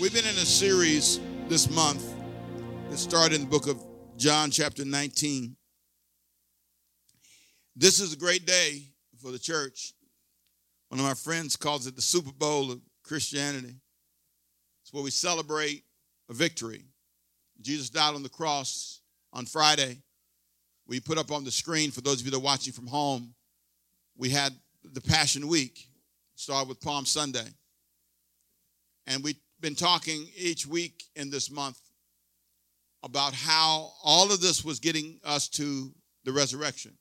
We've been in a series this month that started in the book of John, chapter 19. This is a great day for the church. One of my friends calls it the Super Bowl of Christianity. It's where we celebrate a victory. Jesus died on the cross on Friday. We put up on the screen, for those of you that are watching from home, we had the Passion Week, started with Palm Sunday. And we've been talking each week in this month about how all of this was getting us to the resurrection.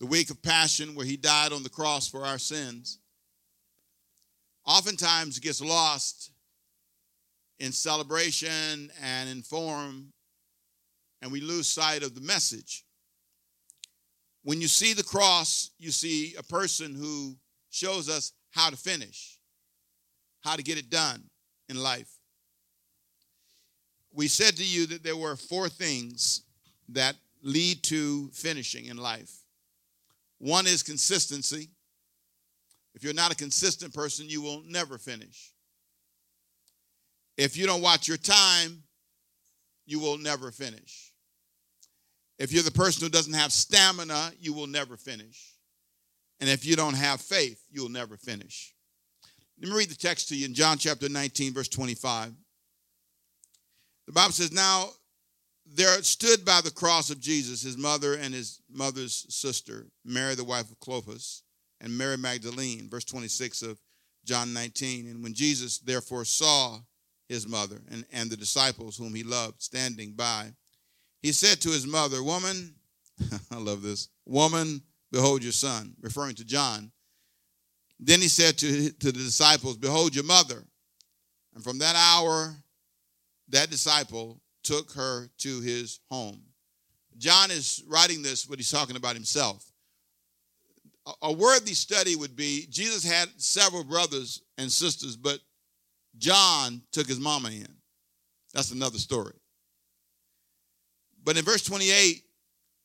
The week of Passion, where he died on the cross for our sins, oftentimes gets lost in celebration and in form, and we lose sight of the message. When you see the cross, you see a person who shows us how to finish, how to get it done in life. We said to you that there were four things that lead to finishing in life. One is consistency. If you're not a consistent person, you will never finish. If you don't watch your time, you will never finish. If you're the person who doesn't have stamina, you will never finish. And if you don't have faith, you'll never finish. Let me read the text to you in John chapter 19, verse 25. The Bible says, Now there stood by the cross of Jesus his mother and his mother's sister, Mary, the wife of Clopas, and Mary Magdalene, verse 26 of John 19. And when Jesus therefore saw his mother and, and the disciples whom he loved standing by, he said to his mother, Woman, I love this, woman, behold your son, referring to John. Then he said to, to the disciples, Behold your mother. And from that hour, that disciple took her to his home. John is writing this, but he's talking about himself. A worthy study would be Jesus had several brothers and sisters, but John took his mama in. That's another story. But in verse 28,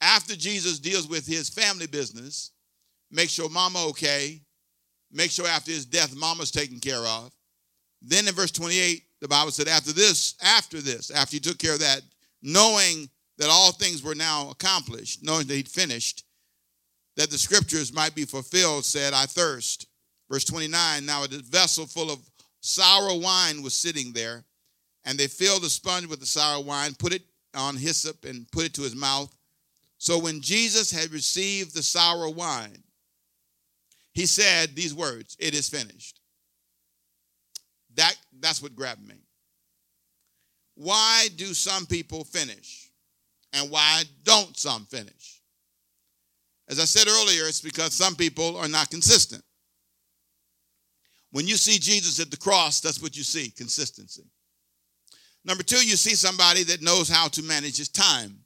after Jesus deals with his family business, make sure mama okay, make sure after his death mama's taken care of. Then in verse 28, the Bible said, after this, after this, after he took care of that, knowing that all things were now accomplished, knowing that he'd finished, that the scriptures might be fulfilled, said, I thirst. Verse 29, now a vessel full of sour wine was sitting there, and they filled the sponge with the sour wine, put it on hyssop, and put it to his mouth. So when Jesus had received the sour wine, he said these words, It is finished. That, that's what grabbed me. Why do some people finish? And why don't some finish? As I said earlier, it's because some people are not consistent. When you see Jesus at the cross, that's what you see consistency. Number two, you see somebody that knows how to manage his time.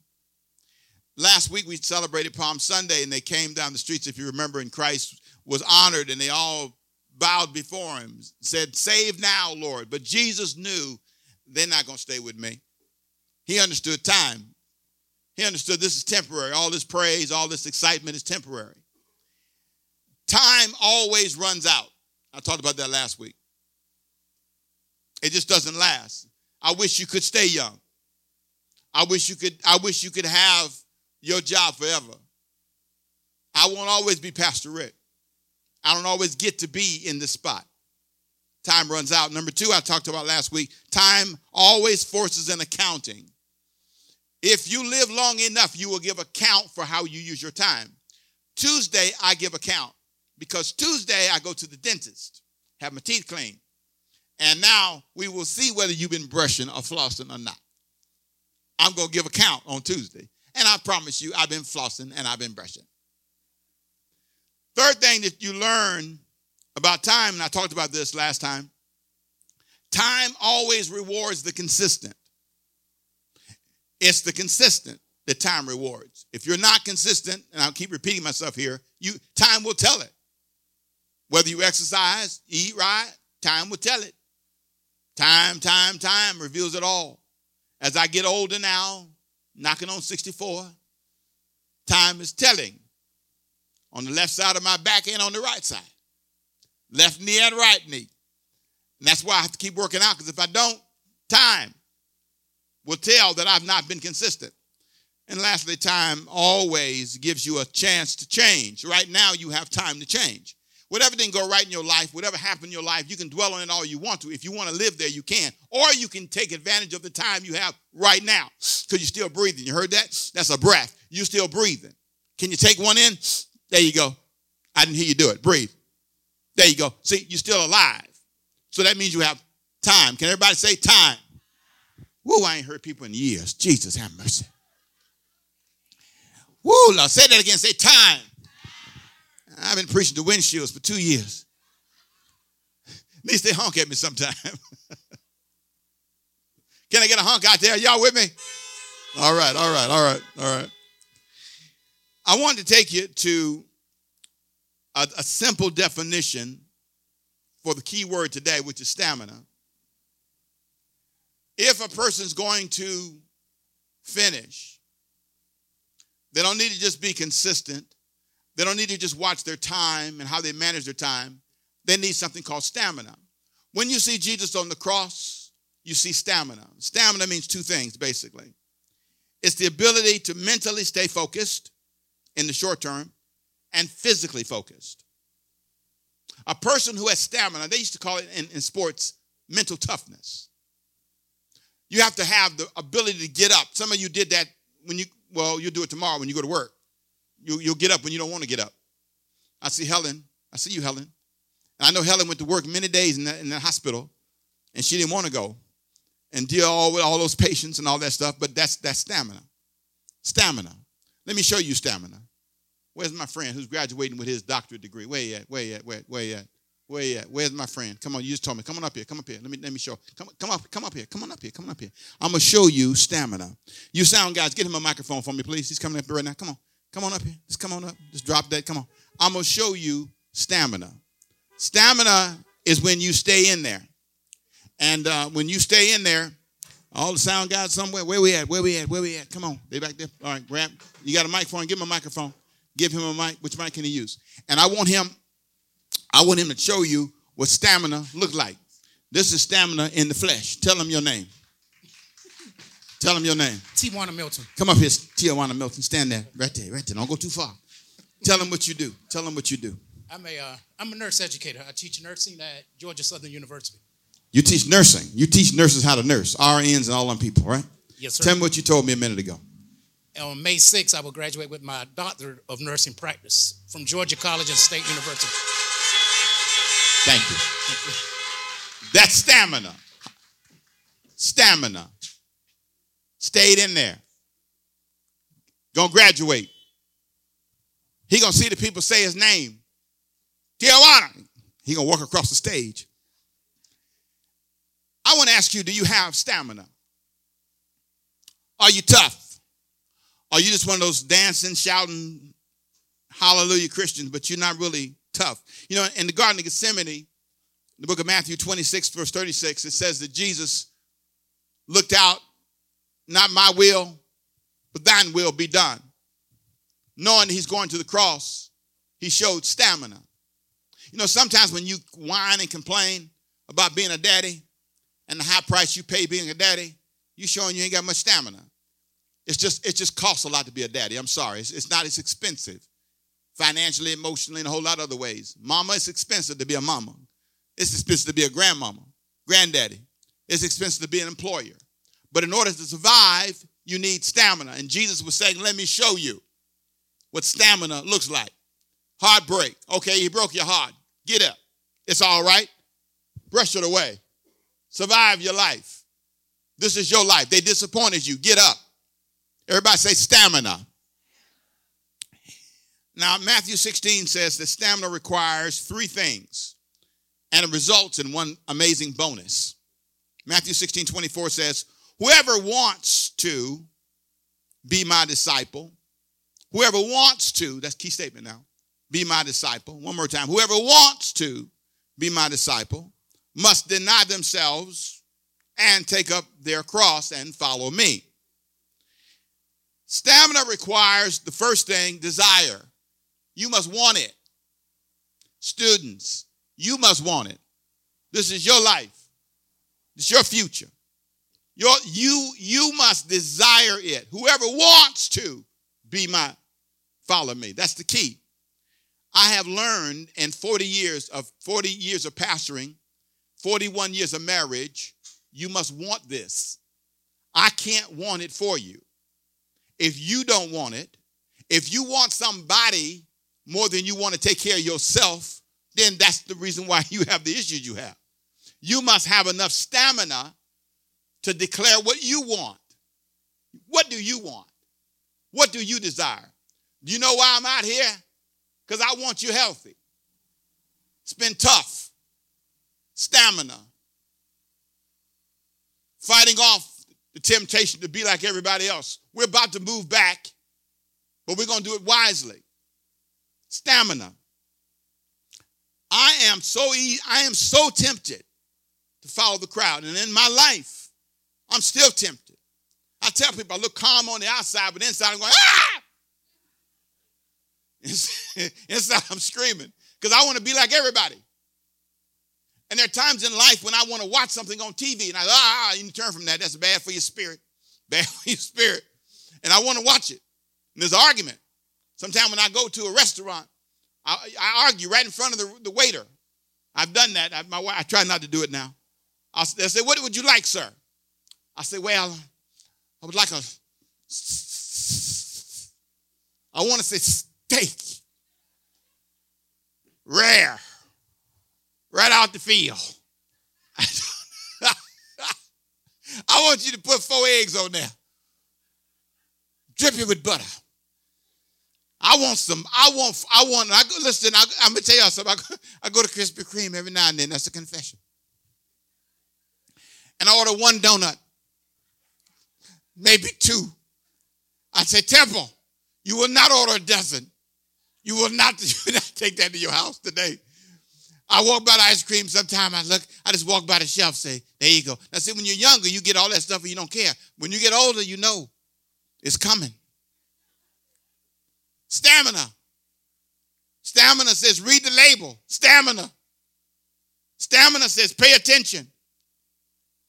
Last week we celebrated Palm Sunday and they came down the streets, if you remember, in Christ was honored and they all bowed before him, said, Save now, Lord. But Jesus knew they're not going to stay with me. He understood time. He understood this is temporary. All this praise, all this excitement is temporary. Time always runs out. I talked about that last week. It just doesn't last. I wish you could stay young. I wish you could I wish you could have your job forever. I won't always be Pastor Rick. I don't always get to be in this spot. Time runs out. Number two, I talked about last week time always forces an accounting. If you live long enough, you will give account for how you use your time. Tuesday, I give account because Tuesday I go to the dentist, have my teeth cleaned. And now we will see whether you've been brushing or flossing or not. I'm going to give account on Tuesday. And I promise you, I've been flossing and I've been brushing. Third thing that you learn about time, and I talked about this last time time always rewards the consistent. It's the consistent that time rewards. If you're not consistent, and I'll keep repeating myself here, you time will tell it. Whether you exercise, eat right, time will tell it. Time, time, time reveals it all. As I get older now, knocking on 64, time is telling on the left side of my back and on the right side. Left knee and right knee. And that's why I have to keep working out because if I don't, time will tell that I've not been consistent. And lastly, time always gives you a chance to change. Right now, you have time to change. Whatever didn't go right in your life, whatever happened in your life, you can dwell on it all you want to. If you want to live there, you can. Or you can take advantage of the time you have right now because you're still breathing. You heard that? That's a breath. You're still breathing. Can you take one in? There you go. I didn't hear you do it. Breathe. There you go. See, you're still alive. So that means you have time. Can everybody say time? Whoa, I ain't heard people in years. Jesus, have mercy. Woo, Lord, say that again. Say time. I've been preaching to windshields for two years. At least they honk at me sometime. Can I get a honk out there? Y'all with me? All right, all right, all right, all right. I want to take you to a, a simple definition for the key word today, which is stamina. If a person's going to finish, they don't need to just be consistent. They don't need to just watch their time and how they manage their time. They need something called stamina. When you see Jesus on the cross, you see stamina. Stamina means two things, basically it's the ability to mentally stay focused in the short term and physically focused. A person who has stamina, they used to call it in, in sports mental toughness. You have to have the ability to get up. Some of you did that when you, well, you'll do it tomorrow when you go to work. You, you'll get up when you don't want to get up. I see Helen. I see you, Helen. And I know Helen went to work many days in the, in the hospital, and she didn't want to go and deal with all those patients and all that stuff. But that's that's stamina. Stamina. Let me show you stamina. Where's my friend who's graduating with his doctorate degree? Where you at? Where you at? Where, where you at? Where you at? Where's my friend? Come on, you just told me. Come on up here. Come up here. Let me let me show. Come come up. Come up here. Come on up here. Come on up here. I'm gonna show you stamina. You sound guys, get him a microphone for me, please. He's coming up right now. Come on. Come on up here. Just come on up. Just drop that. Come on. I'm to show you stamina. Stamina is when you stay in there. And uh, when you stay in there, all the sound guys somewhere. Where we at? Where we at? Where we at? Come on. They back there. All right, grab. You got a microphone. Give him a microphone. Give him a mic. Which mic can he use? And I want him, I want him to show you what stamina look like. This is stamina in the flesh. Tell him your name. Tell him your name. Tijuana Milton. Come up here, Tijuana Milton. Stand there, right there, right there. Don't go too far. Tell him what you do. Tell him what you do. I'm a, uh, I'm a nurse educator. I teach nursing at Georgia Southern University. You teach nursing. You teach nurses how to nurse, RNs and all them people, right? Yes, sir. Tell me what you told me a minute ago. On May 6th, I will graduate with my doctorate of nursing practice from Georgia College and State University. Thank you. That's stamina. Stamina stayed in there. Gonna graduate. He gonna see the people say his name. Tijuana. He gonna walk across the stage. I want to ask you, do you have stamina? Are you tough? Are you just one of those dancing, shouting, hallelujah Christians, but you're not really tough? You know, in the Garden of Gethsemane, the book of Matthew 26, verse 36, it says that Jesus looked out not my will, but thine will be done. Knowing he's going to the cross, he showed stamina. You know, sometimes when you whine and complain about being a daddy and the high price you pay being a daddy, you showing you ain't got much stamina. It's just it just costs a lot to be a daddy. I'm sorry. It's, it's not as expensive financially, emotionally, and a whole lot of other ways. Mama, it's expensive to be a mama. It's expensive to be a grandmama, granddaddy. It's expensive to be an employer. But in order to survive, you need stamina. And Jesus was saying, Let me show you what stamina looks like. Heartbreak. Okay, he broke your heart. Get up. It's all right. Brush it away. Survive your life. This is your life. They disappointed you. Get up. Everybody say stamina. Now, Matthew 16 says that stamina requires three things, and it results in one amazing bonus. Matthew 16 24 says, Whoever wants to be my disciple, whoever wants to, that's key statement now, be my disciple. One more time. Whoever wants to be my disciple must deny themselves and take up their cross and follow me. Stamina requires the first thing desire. You must want it. Students, you must want it. This is your life. It's your future. Your, you, you must desire it. Whoever wants to be my follow me. That's the key. I have learned in 40 years of 40 years of pastoring, 41 years of marriage, you must want this. I can't want it for you. If you don't want it, if you want somebody more than you want to take care of yourself, then that's the reason why you have the issues you have. You must have enough stamina to declare what you want. What do you want? What do you desire? Do you know why I'm out here? Because I want you healthy. It's been tough. Stamina. Fighting off the temptation to be like everybody else. We're about to move back, but we're going to do it wisely. Stamina. I am so e- I am so tempted to follow the crowd. And in my life, I'm still tempted. I tell people I look calm on the outside, but inside I'm going, ah! inside I'm screaming because I want to be like everybody. And there are times in life when I want to watch something on TV and I, ah, you turn from that. That's bad for your spirit. Bad for your spirit. And I want to watch it. And there's an argument. Sometimes when I go to a restaurant, I, I argue right in front of the, the waiter. I've done that. I, my I try not to do it now. I'll, they say, What would you like, sir? I say, Well, I would like a, I want to say steak. Rare. Right out the field. I want you to put four eggs on there. Drip it with butter. I want some. I want. I want. I go, listen. I, am gonna tell y'all something. I go, I go to Krispy Kreme every now and then. That's a confession. And I order one donut, maybe two. I say, Temple, you will not order a dozen. You will not, you will not take that to your house today. I walk by the ice cream sometime. I look, I just walk by the shelf, say, there you go. Now, see, when you're younger, you get all that stuff and you don't care. When you get older, you know it's coming. Stamina. Stamina says, read the label. Stamina. Stamina says, pay attention.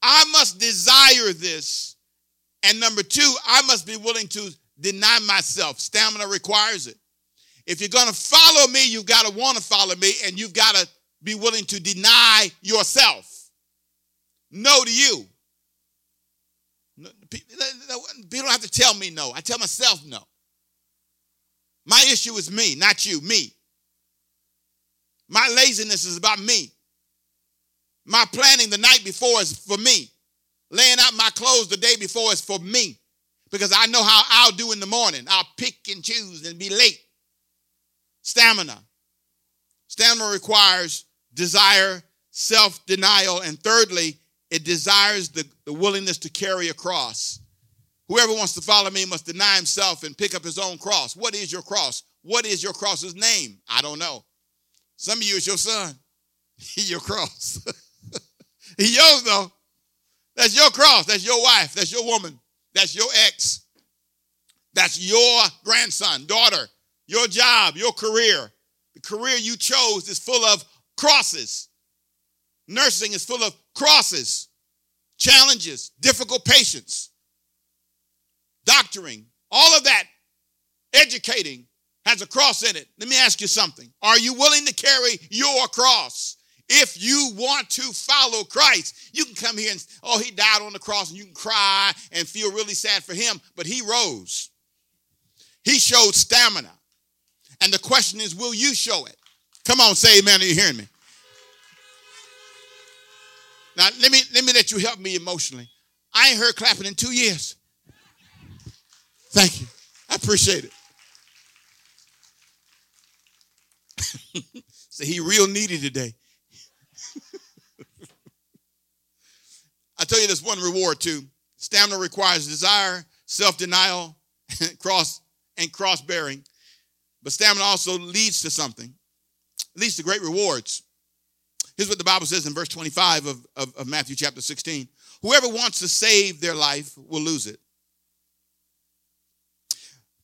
I must desire this. And number two, I must be willing to deny myself. Stamina requires it. If you're going to follow me, you've got to want to follow me and you've got to be willing to deny yourself. No to you. People don't have to tell me no. I tell myself no. My issue is me, not you, me. My laziness is about me. My planning the night before is for me. Laying out my clothes the day before is for me because I know how I'll do in the morning. I'll pick and choose and be late. Stamina. Stamina requires desire, self denial, and thirdly, it desires the, the willingness to carry a cross. Whoever wants to follow me must deny himself and pick up his own cross. What is your cross? What is your cross's name? I don't know. Some of you is your son. your cross. he yours though. That's your cross. That's your wife. That's your woman. That's your ex. That's your grandson, daughter, your job, your career. The career you chose is full of crosses. Nursing is full of crosses, challenges, difficult patients, doctoring, all of that, educating has a cross in it. Let me ask you something. Are you willing to carry your cross? If you want to follow Christ, you can come here and, oh, he died on the cross, and you can cry and feel really sad for him, but he rose. He showed stamina. And the question is, will you show it? Come on, say amen. Are you hearing me? Now, let me, let me let you help me emotionally. I ain't heard clapping in two years. Thank you. I appreciate it. so he real needy today. I tell you this one reward too. Stamina requires desire, self-denial, cross and cross-bearing. But stamina also leads to something. It leads to great rewards. Here's what the Bible says in verse 25 of, of, of Matthew chapter 16. Whoever wants to save their life will lose it.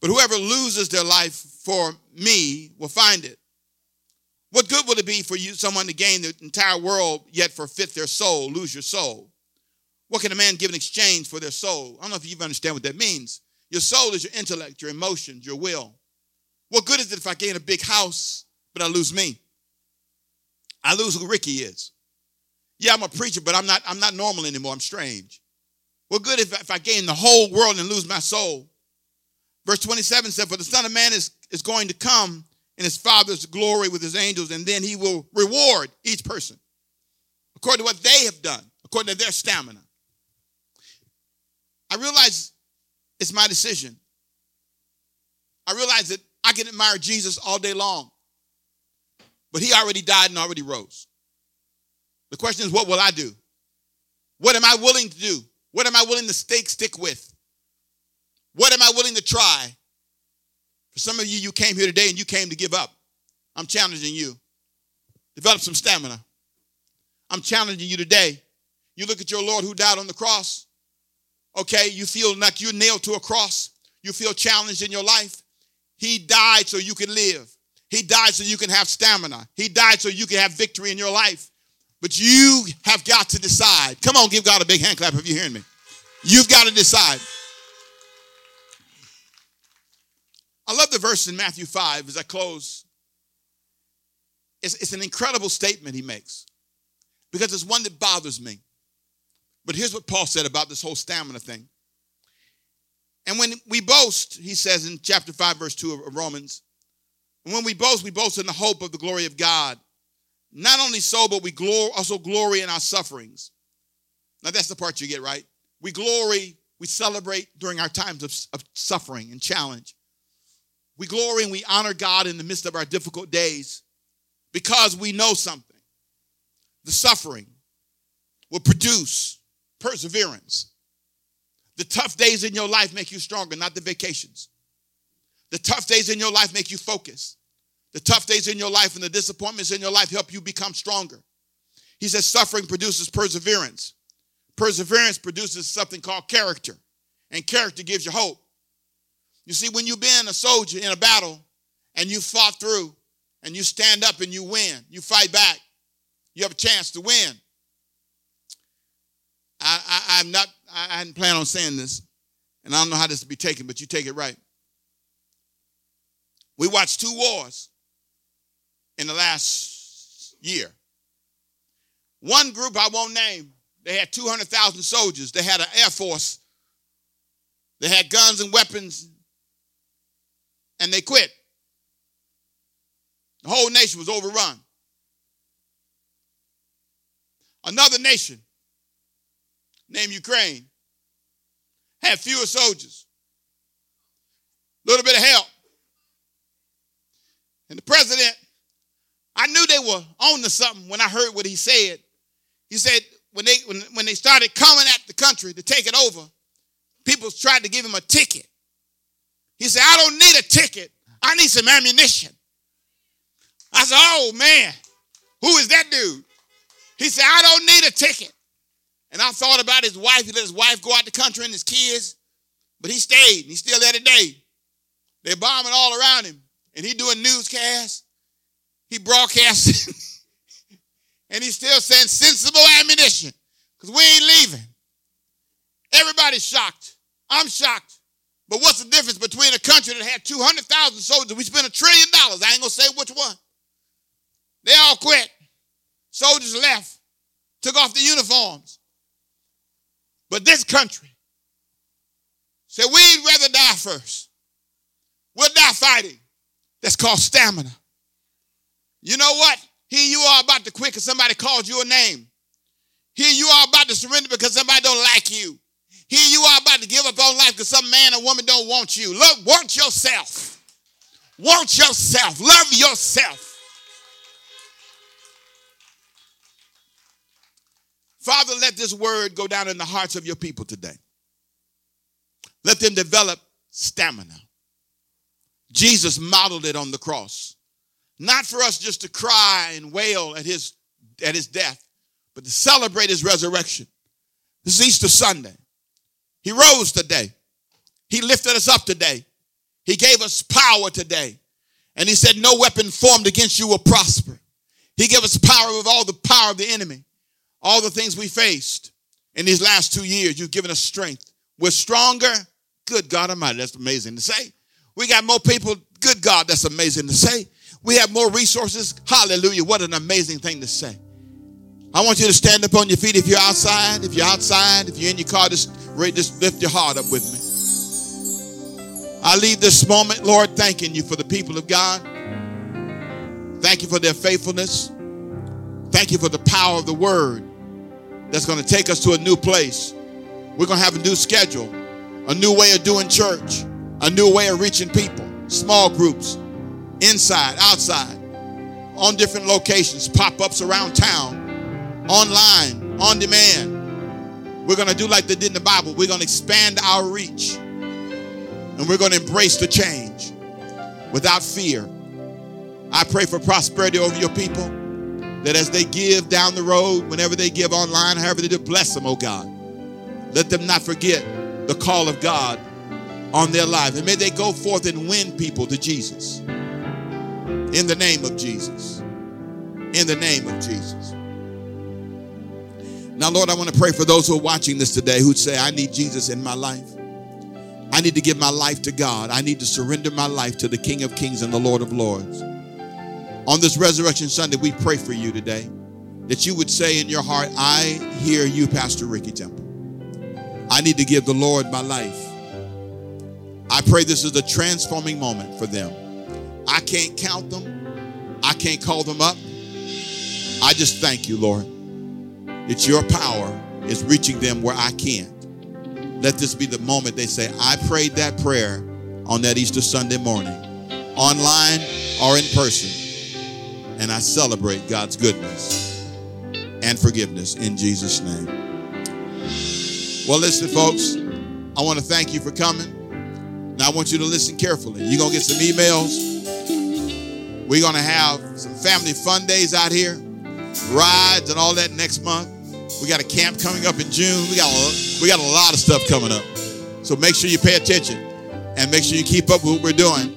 But whoever loses their life for me will find it. What good will it be for you, someone to gain the entire world, yet forfeit their soul, lose your soul? What can a man give in exchange for their soul? I don't know if you even understand what that means. Your soul is your intellect, your emotions, your will. What good is it if I gain a big house, but I lose me? I lose who Ricky is. Yeah, I'm a preacher, but I'm not, I'm not normal anymore. I'm strange. What good if, if I gain the whole world and lose my soul? Verse 27 said, For the Son of Man is, is going to come in his Father's glory with his angels, and then he will reward each person according to what they have done, according to their stamina. I realize it's my decision. I realize that I can admire Jesus all day long, but he already died and already rose. The question is, what will I do? What am I willing to do? What am I willing to stake stick with? What am I willing to try? For some of you, you came here today and you came to give up. I'm challenging you. Develop some stamina. I'm challenging you today. You look at your Lord who died on the cross. Okay, you feel like you're nailed to a cross. You feel challenged in your life. He died so you can live. He died so you can have stamina. He died so you can have victory in your life. But you have got to decide. Come on, give God a big hand clap if you're hearing me. You've got to decide. I love the verse in Matthew 5 as I close. It's, it's an incredible statement he makes because it's one that bothers me. But here's what Paul said about this whole stamina thing. And when we boast, he says in chapter 5, verse 2 of Romans, and when we boast, we boast in the hope of the glory of God. Not only so, but we glory, also glory in our sufferings. Now, that's the part you get, right? We glory, we celebrate during our times of, of suffering and challenge. We glory and we honor God in the midst of our difficult days because we know something. The suffering will produce perseverance. The tough days in your life make you stronger, not the vacations. The tough days in your life make you focus. The tough days in your life and the disappointments in your life help you become stronger. He says suffering produces perseverance. Perseverance produces something called character, and character gives you hope. You see, when you've been a soldier in a battle and you fought through and you stand up and you win, you fight back, you have a chance to win. I, I, am not, I, I hadn't planned on saying this, and I don't know how this will be taken, but you take it right. We watched two wars in the last year. One group I won't name, they had 200,000 soldiers. They had an air force. They had guns and weapons, and they quit. The whole nation was overrun. Another nation named Ukraine had fewer soldiers, a little bit of help. And the president I knew they were on to something when I heard what he said. He said when they when, when they started coming at the country to take it over, people tried to give him a ticket. He said, I don't need a ticket. I need some ammunition. I said, Oh man, who is that dude? He said, I don't need a ticket. And I thought about his wife. He let his wife go out the country and his kids, but he stayed. He's still there today. They're bombing all around him, and he doing newscasts he broadcasted and he's still saying sensible ammunition because we ain't leaving. Everybody's shocked. I'm shocked. But what's the difference between a country that had 200,000 soldiers? We spent a trillion dollars. I ain't going to say which one. They all quit. Soldiers left, took off the uniforms. But this country said, we'd rather die first. We'll die fighting. That's called stamina. You know what? Here you are about to quit because somebody called you a name. Here you are about to surrender because somebody don't like you. Here you are about to give up on life because some man or woman don't want you. Look, want yourself. Want yourself. Love yourself. Father, let this word go down in the hearts of your people today. Let them develop stamina. Jesus modeled it on the cross. Not for us just to cry and wail at his, at his death, but to celebrate his resurrection. This is Easter Sunday. He rose today. He lifted us up today. He gave us power today. And he said, No weapon formed against you will prosper. He gave us power with all the power of the enemy, all the things we faced in these last two years. You've given us strength. We're stronger. Good God Almighty, that's amazing to say. We got more people. Good God, that's amazing to say. We have more resources. Hallelujah. What an amazing thing to say. I want you to stand up on your feet if you're outside. If you're outside, if you're in your car, just, just lift your heart up with me. I leave this moment, Lord, thanking you for the people of God. Thank you for their faithfulness. Thank you for the power of the word that's going to take us to a new place. We're going to have a new schedule, a new way of doing church, a new way of reaching people, small groups, inside, outside, on different locations, pop ups around town, online, on demand. We're going to do like they did in the Bible. We're going to expand our reach and we're going to embrace the change without fear. I pray for prosperity over your people that as they give down the road, whenever they give online, however they do, bless them, oh God. Let them not forget the call of God on their life. And may they go forth and win people to Jesus. In the name of Jesus. In the name of Jesus. Now, Lord, I want to pray for those who are watching this today who'd say, I need Jesus in my life. I need to give my life to God. I need to surrender my life to the King of Kings and the Lord of Lords. On this Resurrection Sunday, we pray for you today that you would say in your heart, I hear you, Pastor Ricky Temple. I need to give the Lord my life. I pray this is a transforming moment for them. I can't count them, I can't call them up. I just thank you, Lord. It's your power is reaching them where I can't. Let this be the moment they say, I prayed that prayer on that Easter Sunday morning, online or in person, and I celebrate God's goodness and forgiveness in Jesus' name. Well, listen, folks, I want to thank you for coming. Now, I want you to listen carefully. You're going to get some emails. We're going to have some family fun days out here, rides and all that next month. We got a camp coming up in June. We got a, we got a lot of stuff coming up. So make sure you pay attention and make sure you keep up with what we're doing.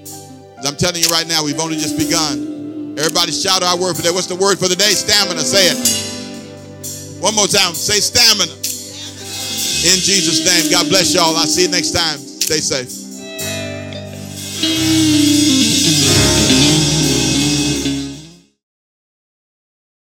I'm telling you right now, we've only just begun. Everybody shout our word for that. What's the word for the day? Stamina. Say it. One more time. Say stamina. In Jesus' name. God bless y'all. I'll see you next time. Stay safe. Thank you.